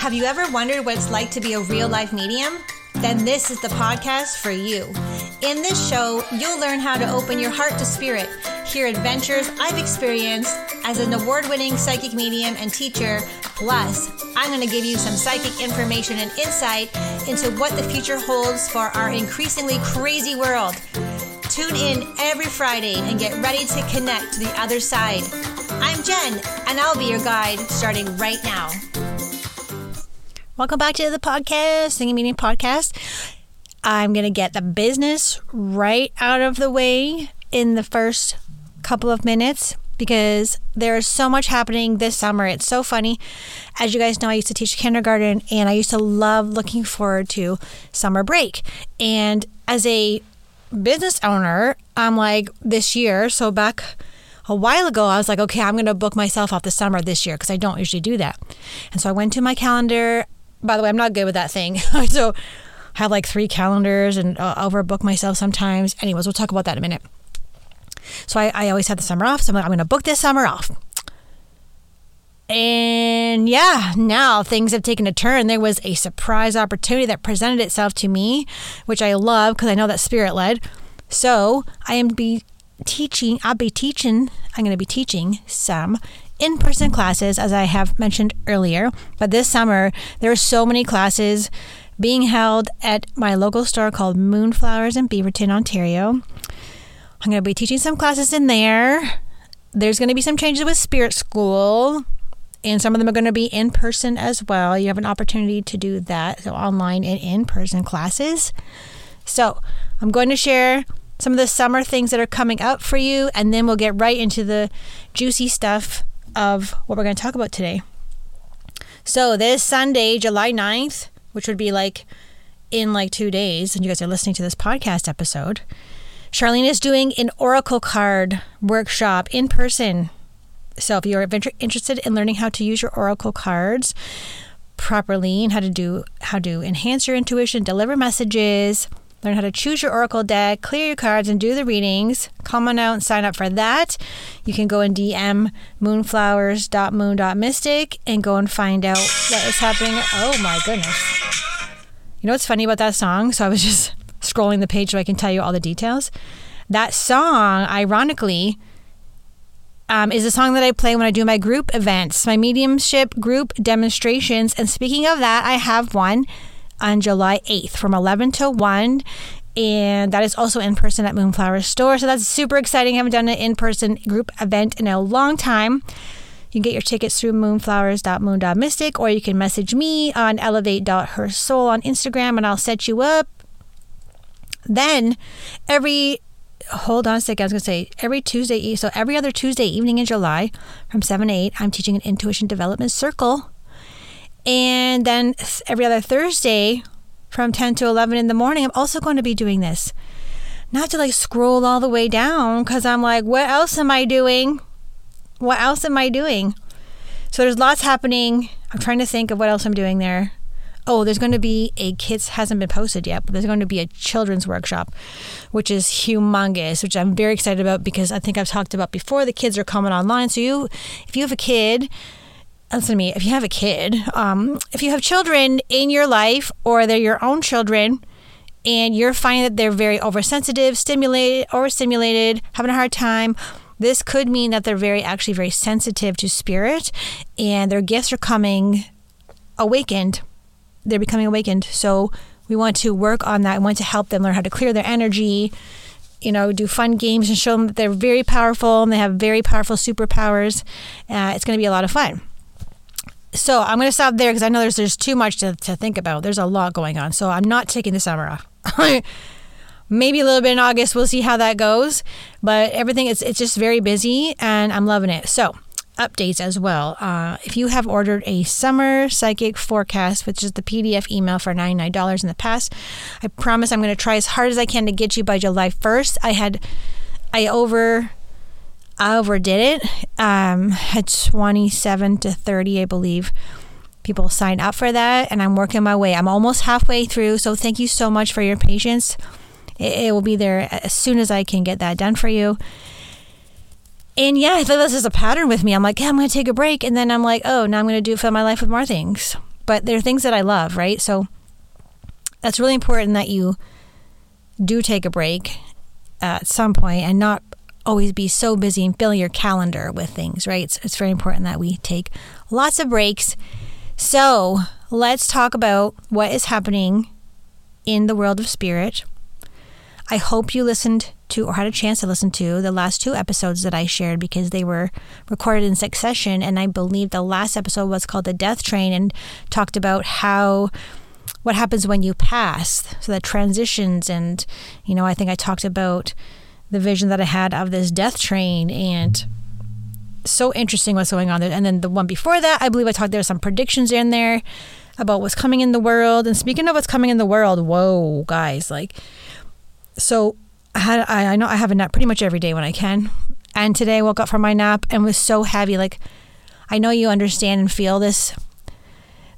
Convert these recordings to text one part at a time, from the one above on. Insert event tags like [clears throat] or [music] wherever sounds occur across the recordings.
Have you ever wondered what it's like to be a real life medium? Then this is the podcast for you. In this show, you'll learn how to open your heart to spirit, hear adventures I've experienced as an award winning psychic medium and teacher. Plus, I'm going to give you some psychic information and insight into what the future holds for our increasingly crazy world. Tune in every Friday and get ready to connect to the other side. I'm Jen, and I'll be your guide starting right now. Welcome back to the podcast, Singing Meaning Podcast. I'm going to get the business right out of the way in the first couple of minutes because there's so much happening this summer. It's so funny. As you guys know, I used to teach kindergarten and I used to love looking forward to summer break. And as a business owner, I'm like, this year, so back a while ago, I was like, okay, I'm going to book myself off the summer this year because I don't usually do that. And so I went to my calendar by the way, I'm not good with that thing. [laughs] so I have like three calendars and uh, overbook myself sometimes. Anyways, we'll talk about that in a minute. So I, I always had the summer off. So I'm like, I'm going to book this summer off. And yeah, now things have taken a turn. There was a surprise opportunity that presented itself to me, which I love because I know that spirit led. So I am be teaching, I'll be teaching, I'm going to be teaching some in person classes, as I have mentioned earlier. But this summer, there are so many classes being held at my local store called Moonflowers in Beaverton, Ontario. I'm going to be teaching some classes in there. There's going to be some changes with Spirit School, and some of them are going to be in person as well. You have an opportunity to do that, so online and in person classes. So, I'm going to share some of the summer things that are coming up for you, and then we'll get right into the juicy stuff of what we're going to talk about today. So, this Sunday, July 9th, which would be like in like two days, and you guys are listening to this podcast episode, Charlene is doing an Oracle card workshop in person. So, if you're interested in learning how to use your Oracle cards properly and how to do how to enhance your intuition, deliver messages, learn how to choose your oracle deck, clear your cards, and do the readings. Come on out and sign up for that. You can go and DM moonflowers.moon.mystic and go and find out what is happening. Oh my goodness. You know what's funny about that song? So I was just [laughs] scrolling the page so I can tell you all the details. That song, ironically, um, is a song that I play when I do my group events, my mediumship group demonstrations. And speaking of that, I have one on July 8th from 11 to 1 and that is also in person at Moonflower Store. So that's super exciting. I haven't done an in person group event in a long time. You can get your tickets through moonflowers.moon.mystic or you can message me on elevate.hersoul on Instagram and I'll set you up. Then every hold on a second, I was gonna say every Tuesday so every other Tuesday evening in July from 7 to 8, I'm teaching an intuition development circle and then every other Thursday from 10 to 11 in the morning, I'm also going to be doing this. Not to like scroll all the way down because I'm like, what else am I doing? What else am I doing? So there's lots happening. I'm trying to think of what else I'm doing there. Oh, there's going to be a kids hasn't been posted yet, but there's going to be a children's workshop, which is humongous, which I'm very excited about because I think I've talked about before. The kids are coming online, so you, if you have a kid listen to me, if you have a kid, um, if you have children in your life or they're your own children, and you're finding that they're very oversensitive, stimulated, overstimulated, having a hard time, this could mean that they're very actually very sensitive to spirit and their gifts are coming awakened. They're becoming awakened. So we want to work on that. We want to help them learn how to clear their energy, you know, do fun games and show them that they're very powerful and they have very powerful superpowers. Uh, it's going to be a lot of fun so I'm going to stop there because I know there's there's too much to, to think about. There's a lot going on, so I'm not taking the summer off. [laughs] Maybe a little bit in August. We'll see how that goes. But everything is it's just very busy, and I'm loving it. So updates as well. Uh, if you have ordered a summer psychic forecast, which is the PDF email for $99 in the past, I promise I'm going to try as hard as I can to get you by July 1st. I had I over I overdid it. Um, had 27 to 30, I believe, people sign up for that, and I'm working my way. I'm almost halfway through, so thank you so much for your patience. It, it will be there as soon as I can get that done for you. And yeah, I feel this is a pattern with me. I'm like, yeah, I'm going to take a break, and then I'm like, oh, now I'm going to do fill my life with more things. but they're things that I love, right? So that's really important that you do take a break at some point and not always be so busy and fill your calendar with things, right? It's, it's very important that we take lots of breaks. So let's talk about what is happening in the world of spirit. I hope you listened to or had a chance to listen to the last two episodes that I shared because they were recorded in succession. And I believe the last episode was called The Death Train and talked about how what happens when you pass. So the transitions. And, you know, I think I talked about the vision that I had of this death train and so interesting what's going on there. And then the one before that, I believe I talked there some predictions in there about what's coming in the world. And speaking of what's coming in the world, whoa, guys, like, so I had I, I know I have a nap pretty much every day when I can. And today I woke up from my nap and was so heavy. Like, I know you understand and feel this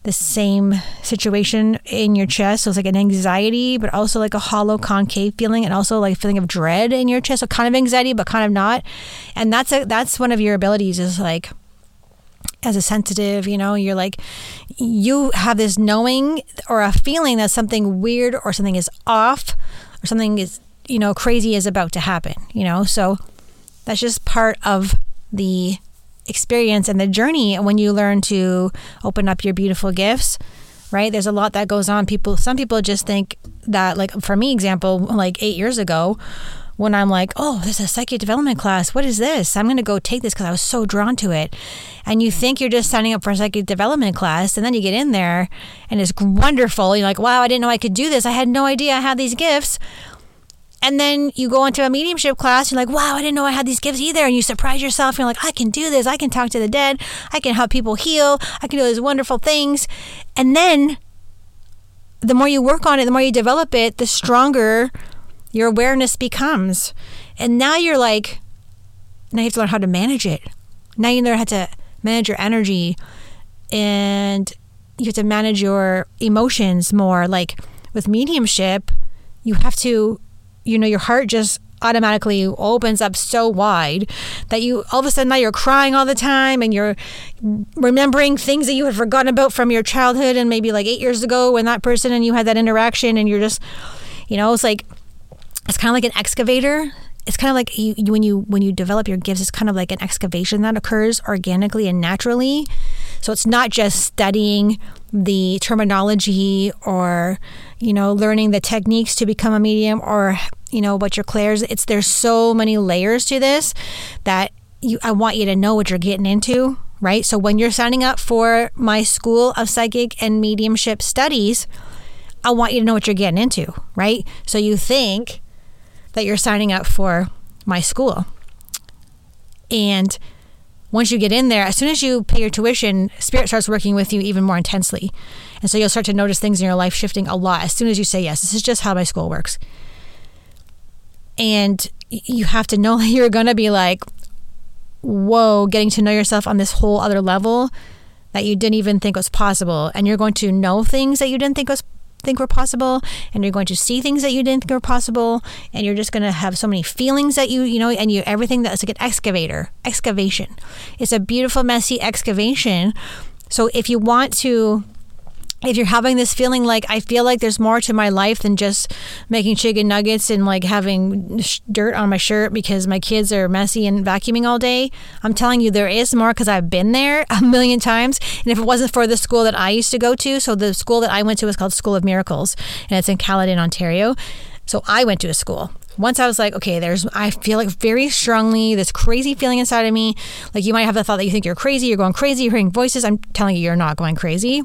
the same situation in your chest. So it's like an anxiety, but also like a hollow concave feeling and also like feeling of dread in your chest. So kind of anxiety, but kind of not. And that's a, that's one of your abilities is like as a sensitive, you know, you're like you have this knowing or a feeling that something weird or something is off or something is, you know, crazy is about to happen, you know? So that's just part of the experience and the journey when you learn to open up your beautiful gifts right? There's a lot that goes on. People some people just think that like for me example like eight years ago when i'm like oh there's a psychic development class. What is this? I'm going to go take this because i was so drawn to it. And you think you're just signing up for a psychic development class and then you get in there and it's wonderful. You're like wow i didn't know i could do this. I had no idea i had these gifts and then you go into a mediumship class, you're like, wow, I didn't know I had these gifts either. And you surprise yourself. You're like, I can do this. I can talk to the dead. I can help people heal. I can do these wonderful things. And then the more you work on it, the more you develop it, the stronger your awareness becomes. And now you're like, now you have to learn how to manage it. Now you learn how to manage your energy and you have to manage your emotions more. Like with mediumship, you have to you know, your heart just automatically opens up so wide that you all of a sudden now you're crying all the time and you're remembering things that you had forgotten about from your childhood and maybe like eight years ago when that person and you had that interaction and you're just you know it's like it's kind of like an excavator. It's kind of like you, when you when you develop your gifts it's kind of like an excavation that occurs organically and naturally so it's not just studying the terminology or, you know, learning the techniques to become a medium or, you know, what your clairs. It's there's so many layers to this that you I want you to know what you're getting into, right? So when you're signing up for my School of Psychic and Mediumship Studies, I want you to know what you're getting into, right? So you think that you're signing up for my school. And once you get in there, as soon as you pay your tuition, spirit starts working with you even more intensely. And so you'll start to notice things in your life shifting a lot as soon as you say yes. This is just how my school works. And you have to know [laughs] that you're going to be like, whoa, getting to know yourself on this whole other level that you didn't even think was possible. And you're going to know things that you didn't think was think were possible and you're going to see things that you didn't think were possible and you're just going to have so many feelings that you you know and you everything that's like an excavator excavation. It's a beautiful messy excavation. So if you want to if you're having this feeling like I feel like there's more to my life than just making chicken nuggets and like having sh- dirt on my shirt because my kids are messy and vacuuming all day, I'm telling you there is more because I've been there [laughs] a million times. And if it wasn't for the school that I used to go to, so the school that I went to was called School of Miracles and it's in Caledon, Ontario. So I went to a school once I was like, okay, there's, I feel like very strongly this crazy feeling inside of me. Like you might have the thought that you think you're crazy, you're going crazy, you're hearing voices. I'm telling you, you're not going crazy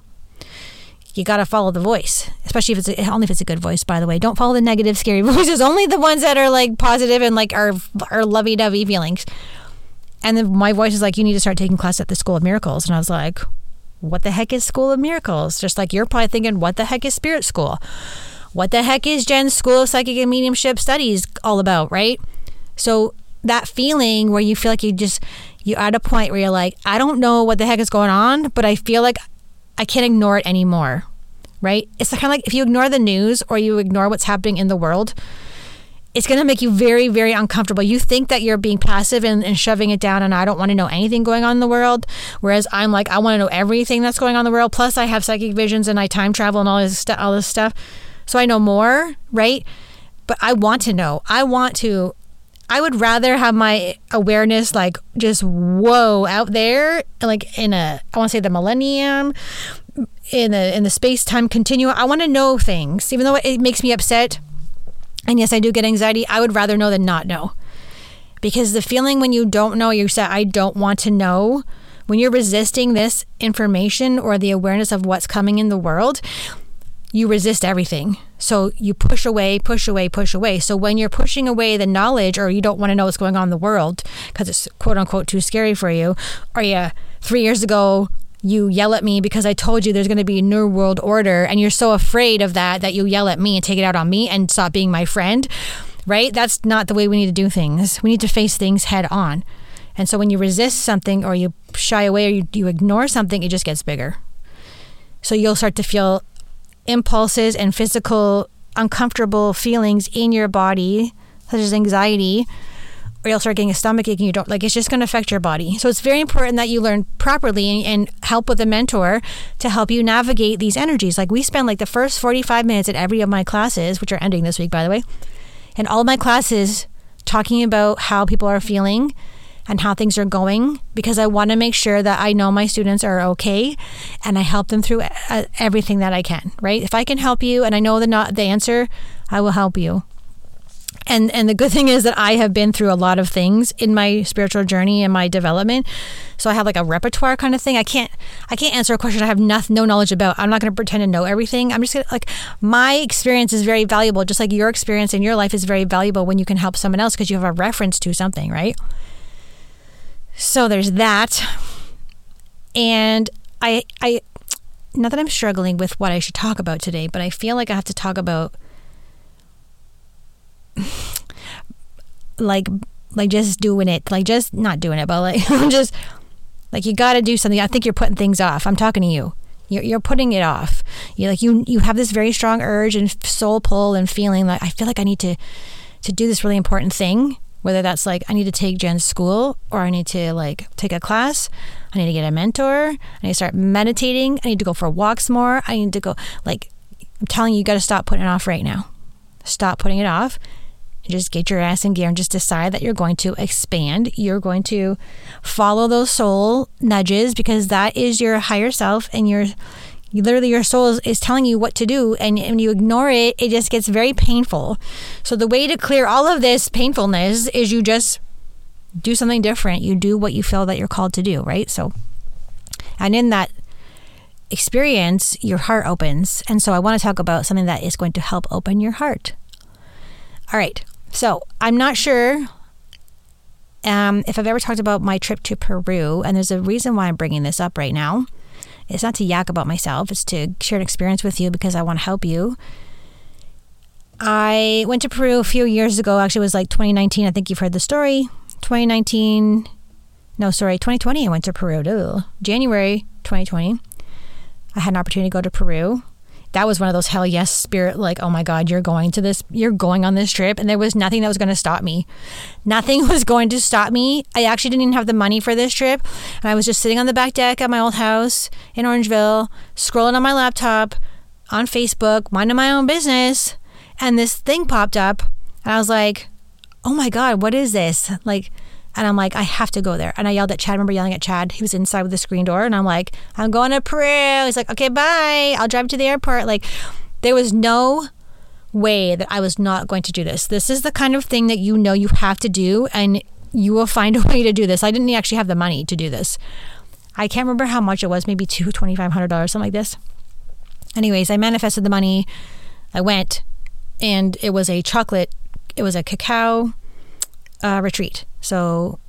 you got to follow the voice, especially if it's a, only if it's a good voice. By the way, don't follow the negative, scary [laughs] voices. Only the ones that are like positive and like are are lovey dovey feelings. And then my voice is like, you need to start taking class at the School of Miracles, and I was like, what the heck is School of Miracles? Just like you're probably thinking, what the heck is Spirit School? What the heck is Jen's School of Psychic and Mediumship Studies all about, right? So that feeling where you feel like you just you're at a point where you're like, I don't know what the heck is going on, but I feel like I can't ignore it anymore, right? It's kind of like if you ignore the news or you ignore what's happening in the world, it's going to make you very, very uncomfortable. You think that you're being passive and, and shoving it down, and I don't want to know anything going on in the world. Whereas I'm like, I want to know everything that's going on in the world. Plus, I have psychic visions and I time travel and all this all this stuff. So I know more, right? But I want to know. I want to. I would rather have my awareness like just whoa out there, like in a I want to say the millennium, in the in the space time continuum. I want to know things, even though it makes me upset and yes, I do get anxiety. I would rather know than not know. Because the feeling when you don't know, you say, I don't want to know, when you're resisting this information or the awareness of what's coming in the world, you resist everything. So you push away, push away, push away. So when you're pushing away the knowledge or you don't want to know what's going on in the world because it's quote unquote too scary for you, or yeah, three years ago you yell at me because I told you there's going to be a new world order and you're so afraid of that that you yell at me and take it out on me and stop being my friend, right? That's not the way we need to do things. We need to face things head on. And so when you resist something or you shy away or you, you ignore something, it just gets bigger. So you'll start to feel impulses and physical uncomfortable feelings in your body, such as anxiety, or you'll start getting a stomach ache and you don't like it's just going to affect your body. So it's very important that you learn properly and, and, help with a mentor to help you navigate these energies. Like we spend like the first 45 minutes at every of my classes, which are ending this week by the way, and all my classes talking about how people are feeling and how things are going because I want to make sure that I know my students are okay and I help them through uh, everything that I can, right? If I can help you and I know the not the answer, I will help you and and the good [laughs] thing is that I have been through a lot of things in my spiritual journey and my development. So I have like a repertoire kind of thing. I can't I can't answer a question I have no knowledge about. I'm not going to pretend to know everything. I'm just gonna like my experience is very valuable, just like your experience in your life is very valuable when you can help someone else because you have a reference to something, right? So there's that, and I I not that I'm struggling with what I should talk about today, but I feel like I have to talk about like like just doing it like just not doing it but like [laughs] just like you got to do something. I think you're putting things off. I'm talking to you. You're, you're putting it off. You like you you have this very strong urge and soul pull and feeling like i feel like i need to to do this really important thing whether that's like i need to take jen's school or i need to like take a class i need to get a mentor i need to start meditating i need to go for walks more i need to go like i'm telling you you got to stop putting it off right now stop putting it off And just get your ass in gear and just decide that you're going to expand. You're going to follow those soul nudges because that is your higher self and your literally your soul is, is telling you what to do and when you ignore it it just gets very painful. So the way to clear all of this painfulness is you just do something different. You do what you feel that you're called to do right? So and in that experience your heart opens. And so i want to talk about something that is going to help open your heart. All right so I'm not sure um, if I've ever talked about my trip to Peru, and there's a reason why I'm bringing this up right now. It's not to yak about myself, it's to share an experience with you because I want to help you. I went to Peru a few years ago. Actually, it was like 2019. I think you've heard the story. 2019, no, sorry, 2020. I went to Peru. Ugh. January 2020. I had an opportunity to go to Peru that was one of those hell yes spirit like oh my god you're going to this you're going on this trip. And there was nothing that was going to stop me. Nothing [laughs] was going to stop me. I actually didn't even have the money for this trip. And i was just sitting on the back deck at my old house in orangeville scrolling on my laptop on facebook minding my own business. And this thing popped up and i was like oh my god what is this? Like and I'm like, I have to go there. And I yelled at Chad. I remember yelling at Chad. He was inside with the screen door. And I'm like, I'm going to Peru. He's like, okay, bye. I'll drive to the airport. Like, there was no way that I was not going to do this. This is the kind of thing that you know you have to do. And you will find a [laughs] way to do this. I didn't actually have the money to do this. I can't remember how much it was, maybe two, $2,500, something like this. Anyways, I manifested the money. I went and it was a chocolate, it was a cacao uh, retreat. So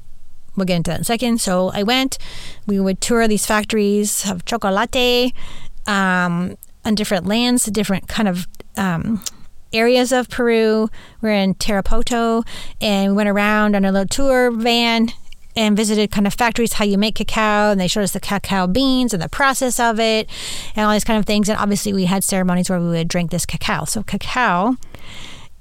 we'll get into that in a second. So I went, we would tour these factories of chocolate um, on different lands, different kind of um, areas of Peru. We're in Tarapoto and we went around on a little tour van and visited kind of factories, how you make cacao, and they showed us the cacao beans and the process of it and all these kind of things. And obviously, we had ceremonies where we would drink this cacao. So, cacao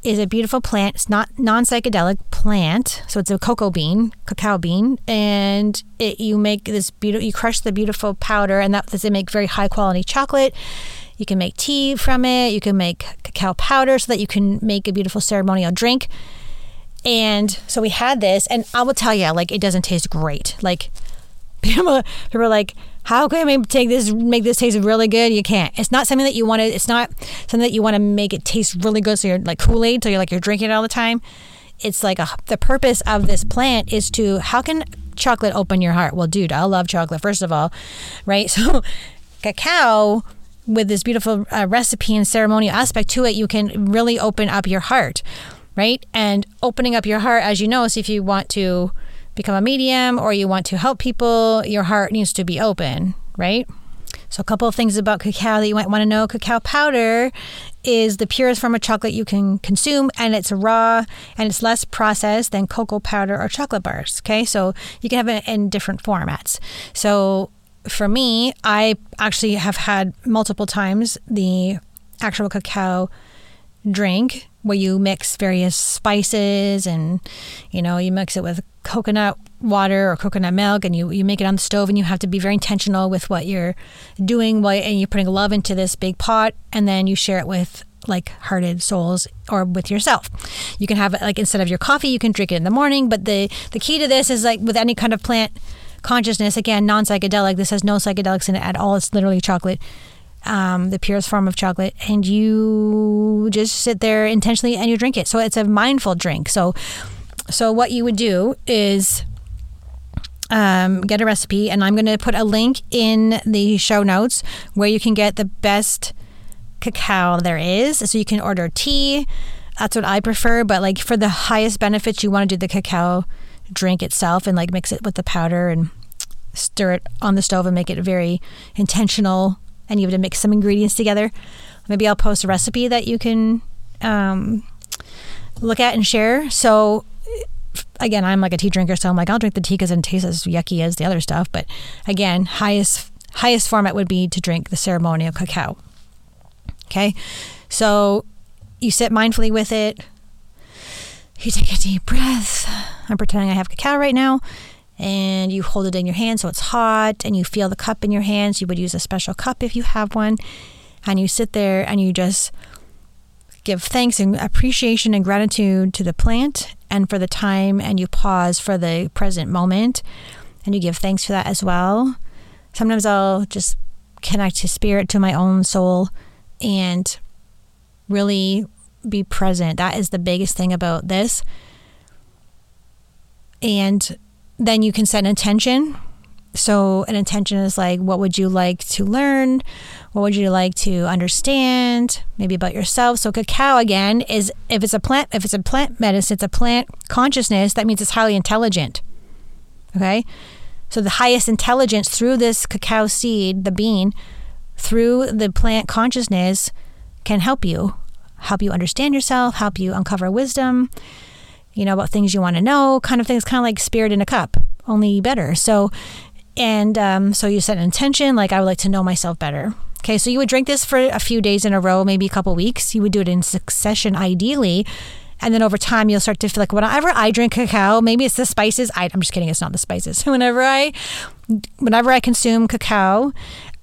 is a beautiful plant. It's not non psychedelic plant, so it's a cocoa bean, cacao bean, and it, you make this beautiful. You crush the beautiful powder, and that does it make very high quality chocolate. You can make tea from it. You can make cacao powder so that you can make a beautiful ceremonial drink. And so we had this, and I will tell you, like, it doesn't taste great. Like, [laughs] people, people are like, how can I take this, make this taste really good? You can't. It's not something that you want to, it's not something that you want to make it taste really good. So you're like Kool Aid, so you're like, you're drinking it all the time. It's like a, the purpose of this plant is to, how can chocolate open your heart? Well, dude, I love chocolate, first of all, right? [laughs] So, cacao with this beautiful uh, recipe and ceremonial aspect to it, you can really open up your heart, right? And opening up your heart, as you know, so if you want to become a medium or you want to help people, your heart needs to be open, right? So, a couple of things about cacao that you might want to know. Cacao powder is the purest form of chocolate you can consume, and it's raw and it's less processed than cocoa powder or chocolate bars. Okay, so you can have it in different formats. So, for me, I actually have had multiple times the actual cacao drink where you mix various spices and you know you mix it with coconut water or coconut milk and you, you make it on the stove and you have to be very intentional with what you're doing while, and you're putting love into this big pot and then you share it with like hearted souls or with yourself. You can have it like instead of your coffee, you can drink it in the morning. But the the key to this is like with any kind of plant consciousness, again, non psychedelic. This has no psychedelics in it at all. It's literally chocolate, um, the purest form of chocolate, and you just sit there intentionally and you drink it. So it's a mindful drink. So so what you would do is um, get a recipe, and I'm going to put a link in the show notes where you can get the best cacao there is. So you can order tea. That's what I prefer. But like for the highest benefits, you want to do the cacao drink itself and like mix it with the powder and stir it on the stove and make it very intentional. And you have to mix some ingredients together. Maybe I'll post a recipe that you can um, look at and share. So again, I'm like a tea drinker, so I'm like, I'll drink the tea because it tastes as yucky as the other stuff. But again, highest highest format would be to drink the ceremonial cacao. Okay, so you sit mindfully with it. You take a deep breath. I'm pretending I have cacao right now. And you hold it in your hand so it's hot, and you feel the cup in your hands. You would use a special cup if you have one. And you sit there and you just give thanks and appreciation and gratitude to the plant and for the time, and you pause for the present moment and you give thanks for that as well. Sometimes I'll just connect to spirit, to my own soul, and really be present. That is the biggest thing about this. And then you can set an intention so, an intention is like, what would you like to learn? What would you like to understand? Maybe about yourself. So, cacao again is if it's a plant, if it's a plant medicine, it's a plant consciousness. That means it's highly intelligent. Okay, so the highest intelligence through this cacao seed, the bean, through the plant consciousness, can help you, help you understand yourself, help you uncover wisdom. You know about things you want to know, kind of things, kind of like spirit in a cup, only better. So and um, so you set an intention, like I would like to know myself better. Okay, so you would drink this for a few days in a row, maybe a couple weeks. You would do it in succession, ideally. And then over time, you'll start to feel like whenever I drink cacao, maybe it's the spices. I, am just kidding, it's not the spices. [laughs] Whenever I, whenever I consume cacao,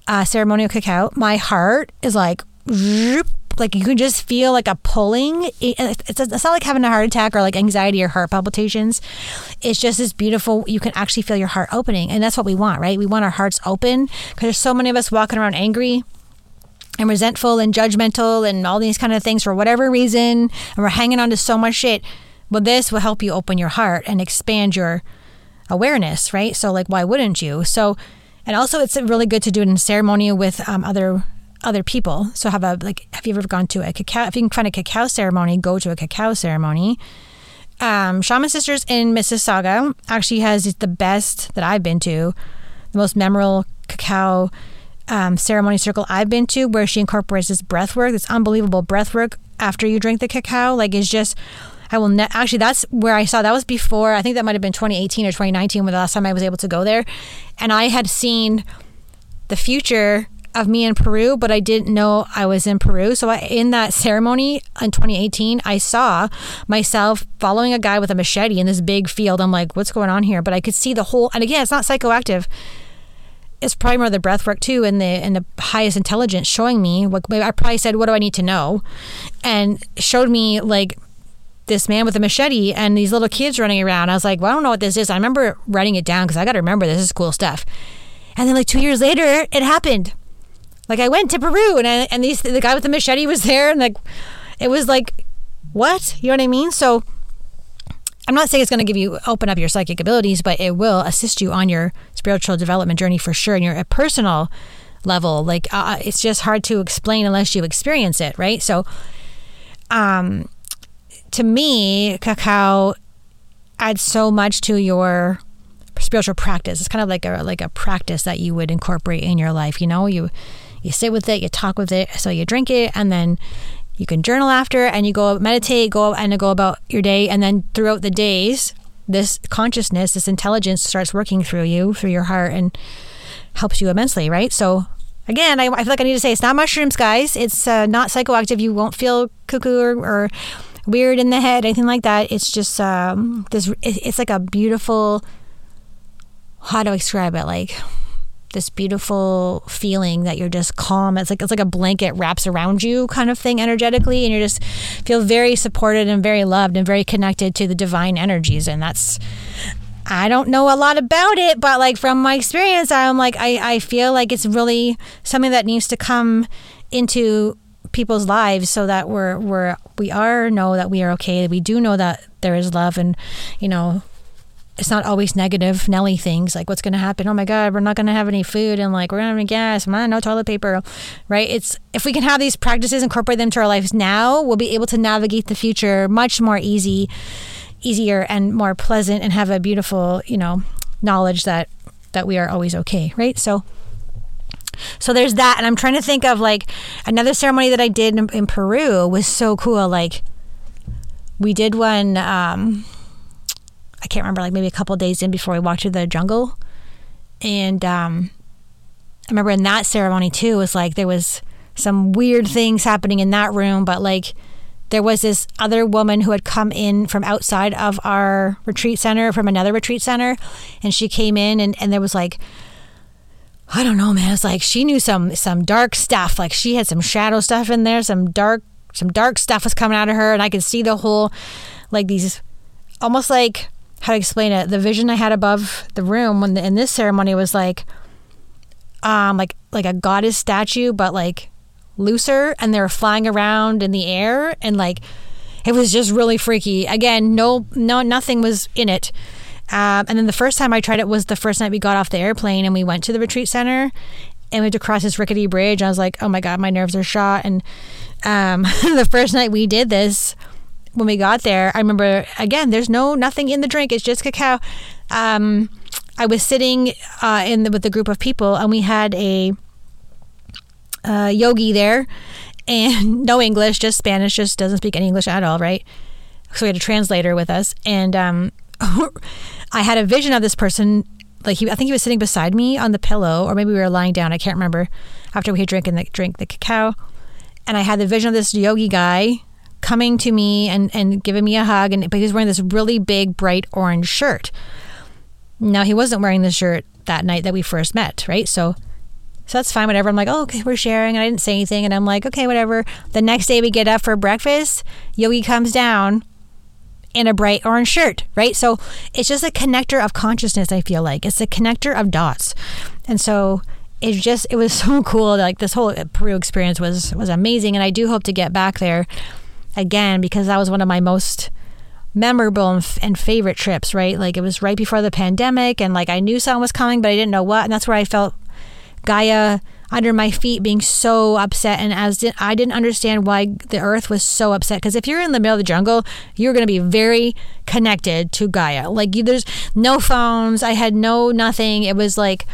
uh, ceremonial cacao, my heart is like, like you can just feel like a pulling. It's, it's not like having a heart attack or like anxiety or heart palpitations. It's just this beautiful, you can actually feel your heart opening. And that's what we want, right? We want our hearts open because there's so many of us walking around angry and resentful and judgmental and all these kind of things for whatever reason. And we're hanging on to so much shit. Well, this will help you open your heart and expand your awareness, right? So, like, why wouldn't you? So, and also, it's really good to do it in ceremony with um, other other people. So have a like have you ever gone to a cacao if you can find a cacao ceremony, go to a cacao ceremony. Um, Shaman Sisters in Mississauga actually has the best that I've been to, the most memorable cacao um, ceremony circle I've been to, where she incorporates this breath work, this unbelievable breath work after you drink the cacao. Like it's just, I will ne- actually that's where I saw that was before. I think that might have been 2018 or 2019 when the last time I was able to go there, and I had seen the future of me in Peru, but I didn't know I was in Peru. So I, in that ceremony in 2018, I saw myself following a guy with a machete in this big field. I'm like, what's going on here? But I could see the whole. And again, it's not psychoactive. It's probably more the breath work too, and the and the highest intelligence showing me. What I probably said, what do I need to know, and showed me like this man with a machete and these little kids running around. I was like, well, I don't know what this is. I remember writing it down because I got to remember this is cool stuff. And then like two years later, it happened. Like I went to Peru and I, and these the guy with the machete was there and like it was like what you know what I mean. So I'm not saying it's going to give you open up your psychic abilities, but it will assist you on your spiritual development journey for sure, and your a personal level. Like uh, it's just hard to explain unless you experience it, right? So, um, to me, cacao adds so much to your spiritual practice. It's kind of like a like a practice that you would incorporate in your life. You know, you you sit with it, you talk with it, so you drink it, and then you can journal after, and you go meditate, go and go about your day, and then throughout the days, this consciousness, this intelligence starts working through you, through your heart, and helps you immensely, right? So again, I, I feel like I need to say it's not mushrooms, guys. It's uh, not psychoactive. You won't feel cuckoo or, or weird in the head, anything like that. It's just um, this. It's like a beautiful how do I describe it? Like this beautiful feeling that you're just calm. It's like it's like a blanket wraps around you kind of thing energetically and you just feel very supported and very loved and very connected to the divine energies and that's I don't know a lot about it, but like from my experience, I'm like I, I feel like it's really something that needs to come into people's lives so that we're we're we are know that we are okay. We do know that there is love and you know it's not always negative Nelly things like what's going to happen. Oh my God, we're not going to have any food and like we're going to have any gas. Man, no toilet paper, right? It's if we can have these practices, incorporate them to our lives now, we'll be able to navigate the future much more easy, easier and more pleasant, and have a beautiful, you know, knowledge that that we are always okay, right? So. So there's that, and I'm trying to think of like another ceremony that I did in, in Peru was so cool. Like we did one. Um, I can't remember, like maybe a couple days in before we walked through the jungle. And um, I remember in that ceremony too, it was like there was some weird things happening in that room, but like there was this other woman who had come in from outside of our retreat center, from another retreat center, and she came in and, and there was like I don't know, man. It's like she knew some some dark stuff. Like she had some shadow stuff in there, some dark some dark stuff was coming out of her, and I could see the whole like these almost like how to explain it. The vision I had above the room when the, in this ceremony was like, um, like like a goddess statue, but like looser, and they were flying around in the air, and like it was just really freaky. Again, no, no, nothing was in it. Um, and then the first time I tried it was the first night we got off the airplane and we went to the retreat center and we had to cross this rickety bridge. I was like, oh my God, my nerves are shot. And um, [laughs] the first night we did this, when we got there, I remember again, there's no nothing in the drink. It's just cacao. Um, I was sitting uh, in the, with a group of people, and we had a uh, yogi there, and [laughs] no English, just Spanish. Just doesn't speak any English at all, right? So we had a translator with us, and um, [laughs] I had a vision of this person. Like he, I think he was sitting beside me on the pillow, or maybe we were lying down. I can't remember. After we had drinking the drink the cacao, and I had the vision of this yogi guy coming to me and, and giving me a hug. And but he was wearing this really big, bright orange shirt. Now he wasn't wearing the shirt that night that we first met, right? So so that's fine, whatever. I'm like, oh, okay, we're sharing. And I didn't say anything. And I'm like, okay, whatever. The next day we get up for breakfast, Yogi comes down in a bright orange shirt, right? So it's just a connector of consciousness, I feel like. It's a connector of dots. And so it's just, it was [laughs] so cool. Like this whole Peru experience was, was amazing. And I do hope to get back there again because that was one of my most memorable and, and, favorite trips, right? Like it was right before the pandemic and like I knew something was coming, but I didn't know what. And that's where I felt Gaia under my feet being so upset. And as did, I didn't understand why the earth was so upset. Because if you're in the middle of the jungle, you're going to be very connected to Gaia. Like you, there's no phones. I had no nothing. It was like,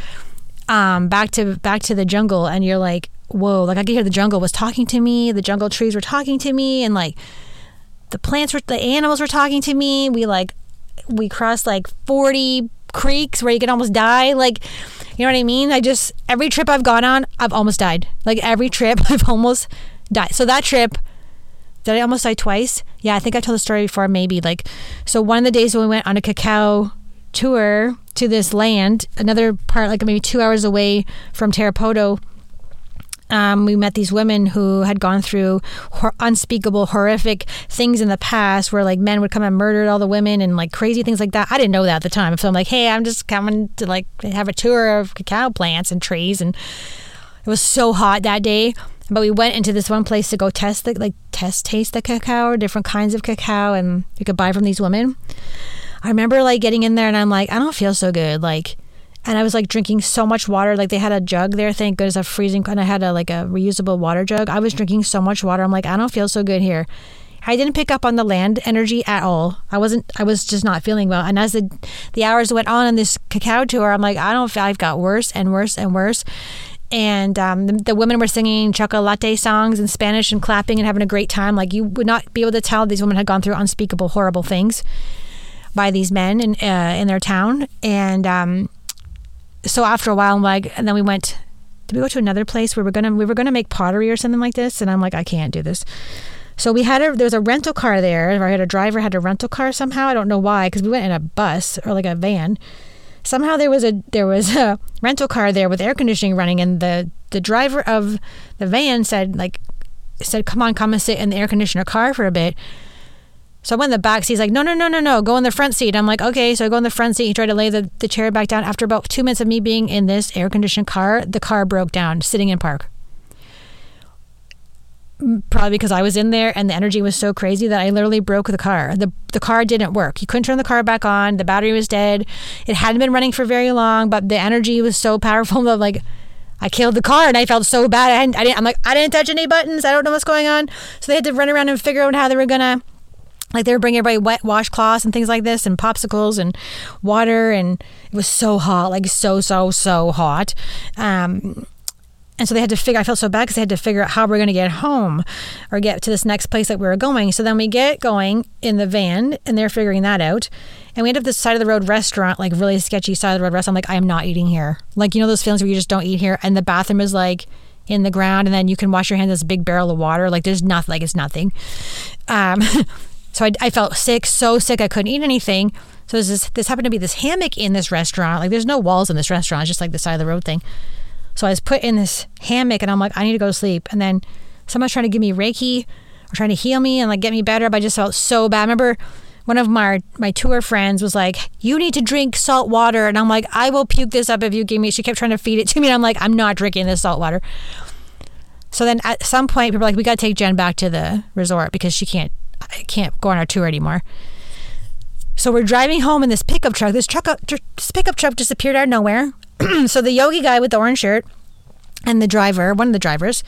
um, back to back to the jungle and you're like whoa, like I could hear the jungle was talking to me, the jungle trees were talking to me, and like the plants were, the animals were talking to me. We like, we crossed like 40 creeks where you can almost die. Like, you know what I mean? I just, every trip I've gone on, I've almost died. Like, every trip [laughs] I've almost died. So that trip, did I almost die twice? Yeah, I think I told the story before, maybe. Like, so one of the days when we went on a cacao tour to this land, another part, like maybe two hours away from Tarapoto, um, we met these women who had gone through hor- unspeakable, horrific things in the past where like men would come and murder all the women and like crazy things like that. I didn't know that at the time. So I'm like, hey, I'm just coming to like have a tour of cacao plants and trees. And it was so hot that day. But we went into this one place to go test the like test taste the cacao, or different kinds of cacao, and you could buy from these women. I remember like getting in there and I'm like, I don't feel so good. Like and I was like drinking so much water. Like they had a jug there, thank goodness, a freezing, and I had a like a reusable water jug. I was drinking so much water. I'm like, I don't feel so good here. I didn't pick up on the land energy at all. I wasn't. I was just not feeling well. And as the the hours went on in this cacao tour, I'm like, I don't. I've got worse and worse and worse. And um, the, the, women were singing chocolate songs in Spanish and clapping and having a great time. Like you would not be able to tell these women had gone through unspeakable, horrible things by these men in uh, in their town. And um, so after a while, I'm like, and then we went. Did we go to another place where we are gonna we were gonna make pottery or something like this? And I'm like, I can't do this. So we had a there was a rental car there. I had a driver had a rental car somehow. I don't know why because we went in a bus or like a van. Somehow there was a there was a [laughs] rental car there with air conditioning running, and the the driver of the van said like said, "Come on, come and sit in the air conditioner car for a bit." So I went in the back seat. He's like, no, no, no, no, no. Go in the front seat. I'm like, okay. So I go in the front seat. He tried to lay the, the chair back down. After about two minutes of me being in this air conditioned car, the car broke down, sitting in park. Mm, probably because I was in there and the energy was so crazy that I literally broke the car. The the car didn't work. You couldn't turn the car back on. The battery was dead. It hadn't been running for very long, but the energy was so powerful [laughs] that like I killed the car and I felt so bad. I, I didn't. I'm like I didn't touch any buttons. I don't know what's going on. So they had to run around and figure out how they were gonna like they were bringing everybody wet washcloths and things like this and popsicles and water and it was so hot like so so so hot. Um, and so they had to figure i felt so bad because they had to figure out how we're going to get home or get to this next place that we were going. So then we get going in the van and they're figuring that out. And we end up this side of the road restaurant like really sketchy side of the road restaurant. I'm like i am not eating here. Like you know those feelings where you just don't eat here and the bathroom is like in the ground and then you can wash your hands in this big barrel of water? Like there's nothing like it's nothing. Um, [laughs] So I, I felt sick, so sick I couldn't eat anything. So this is, this happened to be this hammock in this restaurant. Like there's no walls in this restaurant. It's just like the side of the road thing. So I was put in this hammock and I'm like, I need to go to sleep. And then someone's trying to give me Reiki or trying to heal me and like get me better. But I just felt so bad. I remember one of my my tour friends was like, "You need to drink salt water," and I'm like, "I will puke this up if you give me." She kept trying to feed it to me, and I'm like, "I'm not drinking this salt water." So then at some point, people were like, "We got to take Jen back to the resort because she can't I can't go on our tour anymore. So we're driving home in this pickup truck. This truck, uh, this pickup truck disappeared out of nowhere. [clears throat] so the yogi guy with the orange shirt and the driver, one of the drivers,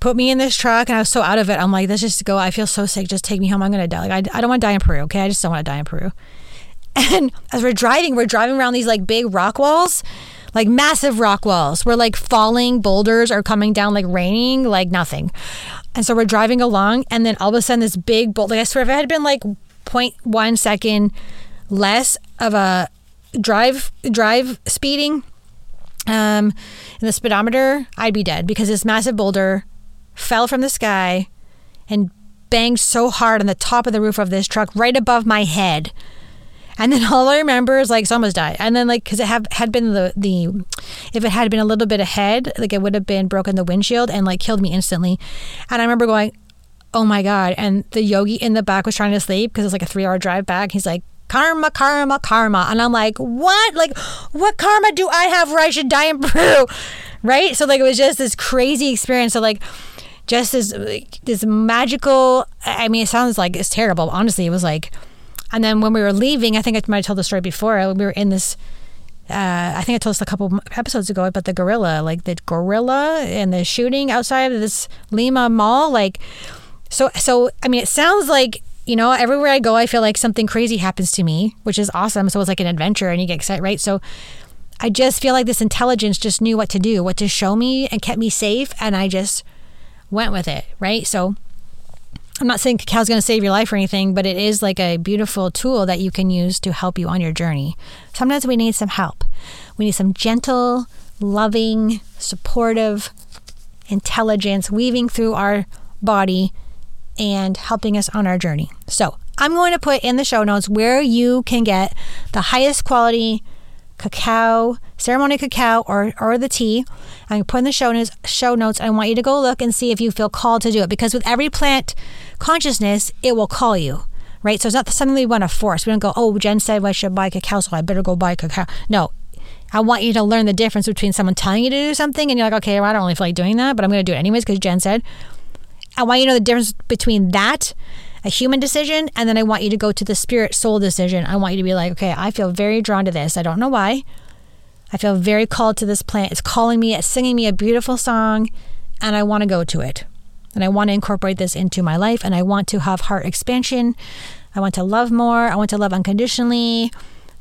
put me in this truck, and I was so out of it. I'm like, let's just go. I feel so sick. Just take me home. I'm gonna die. Like I, I don't want to die in Peru. Okay, I just don't want to die in Peru. [laughs] And as we're driving, we're driving around these like big rock walls, like massive rock walls. We're like falling boulders are coming down, like raining, like nothing. And so we're driving along, and then all of a sudden, this big bolt, like I swear, if it had been like 0.1 second less of a drive drive speeding um, in the speedometer, I'd be dead because this massive boulder fell from the sky and banged so hard on the top of the roof of this truck right above my head and then [laughs] all I remember is like someone's died. And then like because it have, had been the the if it had been a little bit ahead, like it would have been broken the windshield and like killed me instantly. And I remember going, oh my god! And the yogi in the back was trying to sleep because it's like a three hour drive back. He's like. Karma, karma, karma. And I'm like, what? Like, what karma do I have where I should die in Peru? [laughs] Right? So, like, it was just this crazy experience. So, like, just this, this magical. I mean, it sounds like it's terrible. Honestly, it was like, and then when we were leaving, I think I might have told the story before. We were in this. Uh, I think I told this a couple episodes ago about the gorilla, like the gorilla and the shooting outside of this Lima mall. Like, so so. I mean, it sounds like you know everywhere I go, I feel like something crazy happens to me, which is awesome. So it's like an adventure, and you get excited, right? So I just feel like this intelligence just knew what to do, what to show me, and kept me safe, and I just went with it, right? So I'm not saying cacao is going to save your life or anything, but it is like a beautiful tool that you can use to help you on your journey. Sometimes we need some help. We need some gentle, loving, supportive intelligence weaving through our body and helping us on our journey. So, I'm going to put in the show notes where you can get the highest quality cacao, ceremony cacao, or, or the tea. I'm going to put in the show notes, show notes. I want you to go look and see if you feel called to do it because with every plant consciousness, it will call you, right? So it's not something we want to force. We don't go, oh, Jen said I should buy cacao, so I better go buy a cacao. No, I want you to learn the difference between someone telling you to do something and you're like, okay, well, I don't really feel like doing that, but I'm going to do it anyways because Jen said. I want you to know the difference between that, a human decision, and then I want you to go to the spirit soul decision. I want you to be like, okay, I feel very drawn to this. I don't know why. I feel very called to this plant. It's calling me, it's singing me a beautiful song, and I want to go to it. And I want to incorporate this into my life, and I want to have heart expansion. I want to love more. I want to love unconditionally.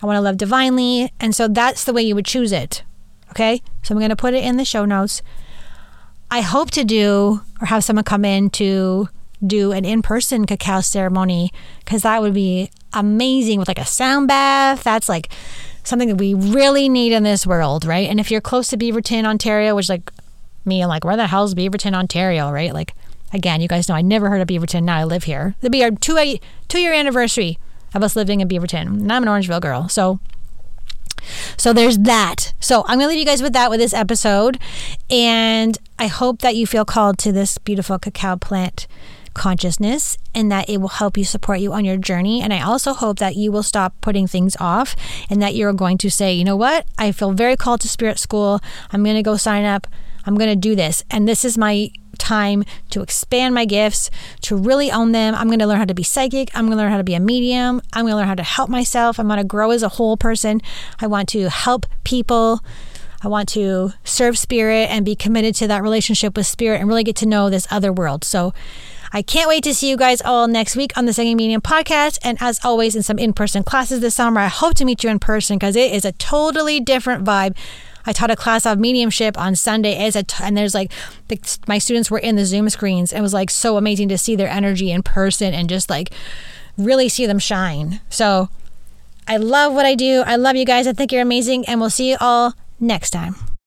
I want to love divinely. And so that's the way you would choose it. Okay. So I'm going to put it in the show notes. I hope to do or have someone come in to do an in person cacao ceremony because that would be amazing with like a sound bath. That's like something that we really need in this world, right? And if you're close to Beaverton, Ontario, which like me, I'm like, where the hell's Beaverton, Ontario, right? Like, again, you guys know I never heard of Beaverton. Now I live here. It'll be our two, two year anniversary of us living in Beaverton. And I'm an Orangeville girl. So so there's that. So I'm going to leave you guys with that with this episode. And I hope that you feel called to this beautiful cacao plant consciousness and that it will help you support you on your journey. And I also hope that you will stop putting things off and that you're going to say, you know what? I feel very called to spirit school. I'm going to go sign up. I'm going to do this. And this is my time to expand my gifts, to really own them. I'm going to learn how to be psychic. I'm going to learn how to be a medium. I'm going to learn how to help myself. I'm going to grow as a whole person. I want to help people. I want to serve spirit and be committed to that relationship with spirit and really get to know this other world. So I can't wait to see you guys all next week on the Second Medium podcast. And as always, in some in person classes this summer, I hope to meet you in person because it is a totally different vibe. I taught a class of mediumship on Sunday as a t- and there's like the, my students were in the Zoom screens. It was like so amazing to see their energy in person and just like really see them shine. So I love what I do. I love you guys. I think you're amazing and we'll see you all next time.